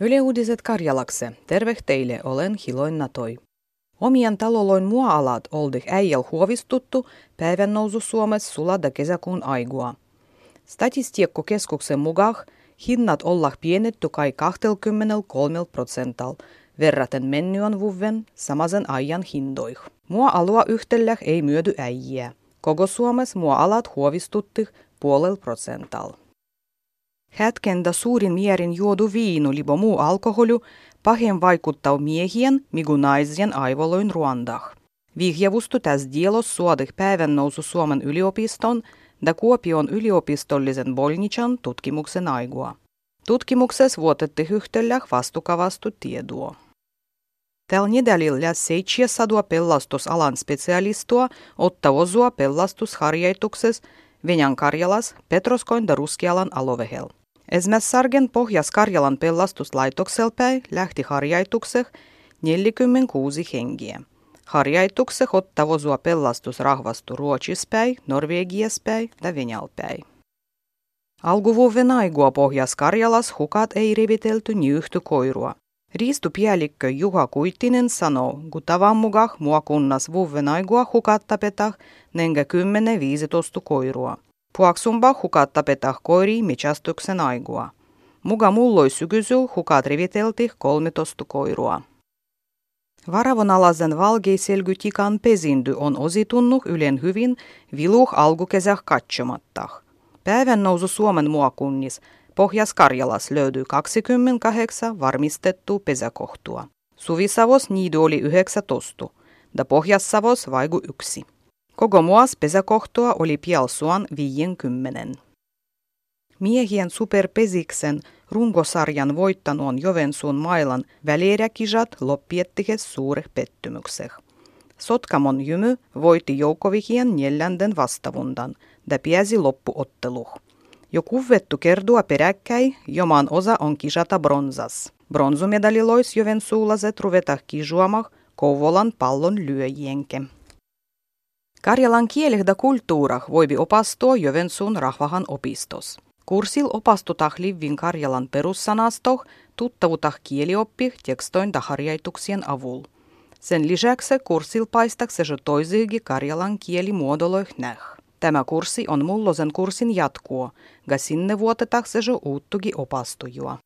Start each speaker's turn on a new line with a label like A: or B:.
A: Yle Uutiset Karjalakse. Terve teille, olen Hiloin Natoi. Omien taloloin mua-alat oldih äijäl huovistuttu päivän nousu Suomessa sulada kesäkuun aigua. Statistiikkokeskuksen mukaan hinnat ollah pienetty kai 23 prosental, verraten mennyön vuven samasen ajan hindoih. Mua-alua yhtelläh ei myödy äijää. Koko Suomessa mua-alat huovistuttih puolel prosental. Hetkenda suurin mierin juodu viinu libo muu alkoholu pahen vaikuttaa miehien migu naisien aivoloin Ruandah. Vihjavustu tässä dielos suodih päivän nousu Suomen yliopiston ja Kuopion yliopistollisen Bolnichan tutkimuksen aigua. Tutkimuksessa vuotetti hyhtölläh vastukavastu tiedua. Tällä nedälillä 700 pelastusalan specialistua ottaa osua pelastusharjoituksessa Venäjän Karjalas, Petroskoin ja Ruskialan alovehel. Esmässargen Pohjas-Karjalan pelastuslaitokselpäin lähti harjaitukseh 46 hengiä. Harjaitukseh ottavosua pelastusrahvastu Ruotsispäin, Norvegiaspäin ja Venäjälpäin. Alkuvuoden aigua Pohjas-Karjalas hukat ei revitelty nyhty koirua. Riistupielikkö Juha Kuittinen sanoo, kun tavan mukaan mua kunnas vuoden aigua hukat tapetah nenkä 10-15 koirua. Puaksumba hukat tapetah koiri michastuksen aigua. Muga mulloi sykysyl hukat rivitelti 13 koirua. Varavonalaisen valgeiselgytikan pesindy on ositunnu ylen hyvin viluh alkukesäh katsomattah. Päivän nousu Suomen muakunnis Pohjas-Karjalas löytyy 28 varmistettu pesäkohtua. Suvisavos niidy oli 19, ja Pohjas-Savos vaigu yksi. Koko muas pesäkohtua oli pialsuan 50. Miehien superpesiksen runkosarjan voittanut on Jovensuun mailan välieräkisat loppiettihes suureh pettymykseh. Sotkamon jymy voitti Joukovihien neljänden vastavundan ja piäsi loppuotteluh. Jo kuvettu kerdua peräkkäi, joman osa on kisata bronzas. Bronzumedalilois Jovensuulaset ruvetah kisuamah Kouvolan pallon lyöjienke. Karjalan kielehda kulttuurah voibi opastua Jovensuun rahvahan opistos. Kurssil opastutah livvin Karjalan perussanastoh, tuttavutah kielioppih tekstoin ja harjoituksien avul. Sen lisäksi kurssil paistakse toisiinkin Karjalan kielimuodoloih näh. Tämä kurssi on mullosen kurssin jatkuo, ja sinne vuotetakse jo uuttugi opastujua.